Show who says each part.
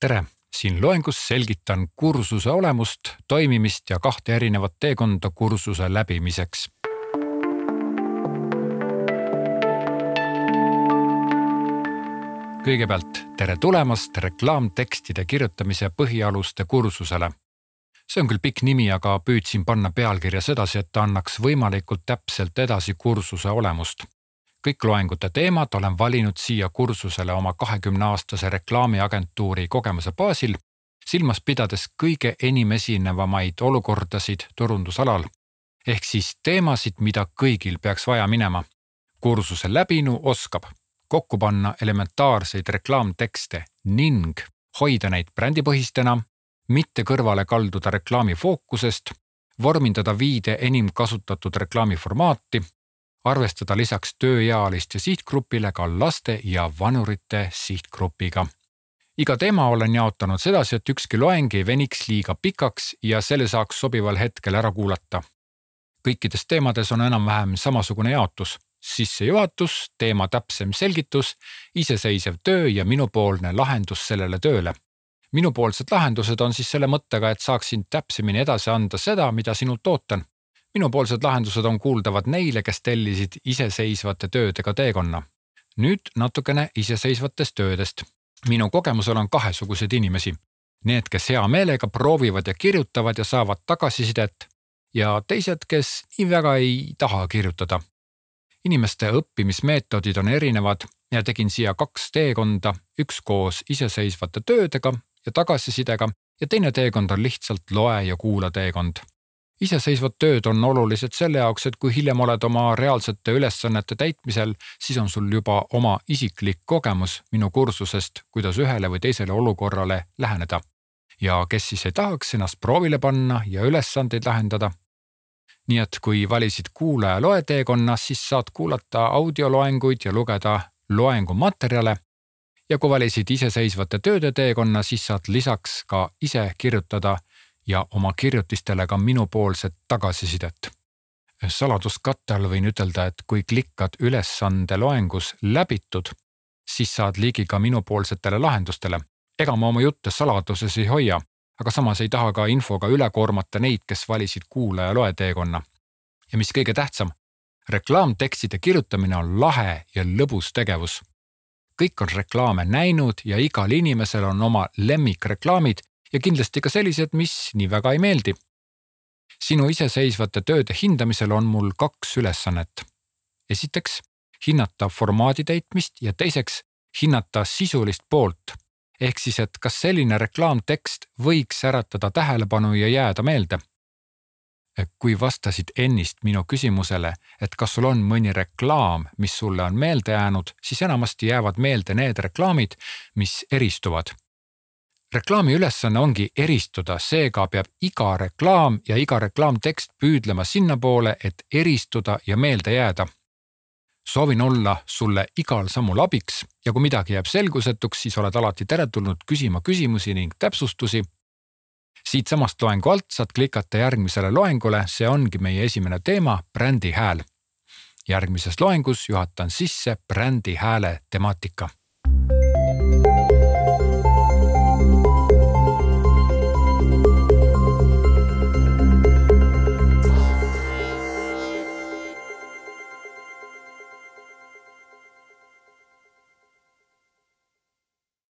Speaker 1: tere, siin loengus selgitan kursuse olemust, toimimist ja kahte erinevat teekonda kursuse läbimiseks. kõigepealt tere tulemast reklaamtekstide kirjutamise põhialuste kursusele. see on küll pikk nimi, aga püüdsin panna pealkirja sedasi, et ta annaks võimalikult täpselt edasi kursuse olemust kõik loengute teemad olen valinud siia kursusele oma kahekümne aastase reklaamiagentuuri kogemuse baasil, silmas pidades kõige enim esinevamaid olukordasid turundusalal. ehk siis teemasid, mida kõigil peaks vaja minema. kursuse läbinu oskab kokku panna elementaarseid reklaamtekste ning hoida neid brändipõhistena, mitte kõrvale kalduda reklaami fookusest, vormindada viide enim kasutatud reklaamiformaati arvestada lisaks tööealiste sihtgrupile ka laste ja vanurite sihtgrupiga. iga teema olen jaotanud sedasi, et ükski loeng ei veniks liiga pikaks ja selle saaks sobival hetkel ära kuulata. kõikides teemades on enam-vähem samasugune jaotus, sissejuhatus, teema täpsem selgitus, iseseisev töö ja minupoolne lahendus sellele tööle minupoolsed lahendused on siis selle mõttega, et saaksin täpsemini edasi anda seda, mida sinult ootan minupoolsed lahendused on kuuldavad neile, kes tellisid iseseisvate töödega teekonna. nüüd natukene iseseisvatest töödest. minu kogemusel on kahesuguseid inimesi. Need, kes hea meelega proovivad ja kirjutavad ja saavad tagasisidet ja teised, kes nii väga ei taha kirjutada. inimeste õppimismeetodid on erinevad ja tegin siia kaks teekonda, üks koos iseseisvate töödega ja tagasisidega ja teine teekond on lihtsalt loe ja kuula teekond iseseisvad tööd on olulised selle jaoks, et kui hiljem oled oma reaalsete ülesannete täitmisel, siis on sul juba oma isiklik kogemus minu kursusest, kuidas ühele või teisele olukorrale läheneda. ja kes siis ei tahaks ennast proovile panna ja ülesandeid lahendada. nii et kui valisid kuulaja loe teekonna, siis saad kuulata audioloenguid ja lugeda loengumaterjale ja kui valisid iseseisvate tööde teekonna, siis saad lisaks ka ise kirjutada ja oma kirjutistele ka minupoolset tagasisidet. saladuskatte all võin ütelda, et kui klikkad ülesande loengus läbitud, siis saad ligi ka minupoolsetele lahendustele. ega ma oma jutte saladuses ei hoia, aga samas ei taha ka infoga üle koormata neid, kes valisid kuulaja loe teekonna. ja mis kõige tähtsam, reklaamtekstide kirjutamine on lahe ja lõbus tegevus kõik on reklaame näinud ja igal inimesel on oma lemmikreklaamid ja kindlasti ka sellised, mis nii väga ei meeldi. sinu iseseisvate tööde hindamisel on mul kaks ülesannet. esiteks hinnata formaadi täitmist ja teiseks hinnata sisulist poolt. ehk siis, et kas selline reklaamtekst võiks äratada tähelepanu ja jääda meelde kui vastasid ennist minu küsimusele, et kas sul on mõni reklaam, mis sulle on meelde jäänud, siis enamasti jäävad meelde need reklaamid, mis eristuvad reklaami ülesanne ongi eristuda, seega peab iga reklaam ja iga reklaamtekst püüdlema sinnapoole, et eristuda ja meelde jääda. soovin olla sulle igal sammul abiks ja kui midagi jääb selgusetuks, siis oled alati teretulnud küsima küsimusi ning täpsustusi. siitsamast loengu alt saad klikata järgmisele loengule, see ongi meie esimene teema, brändi hääl. järgmises loengus juhatan sisse brändi hääle temaatika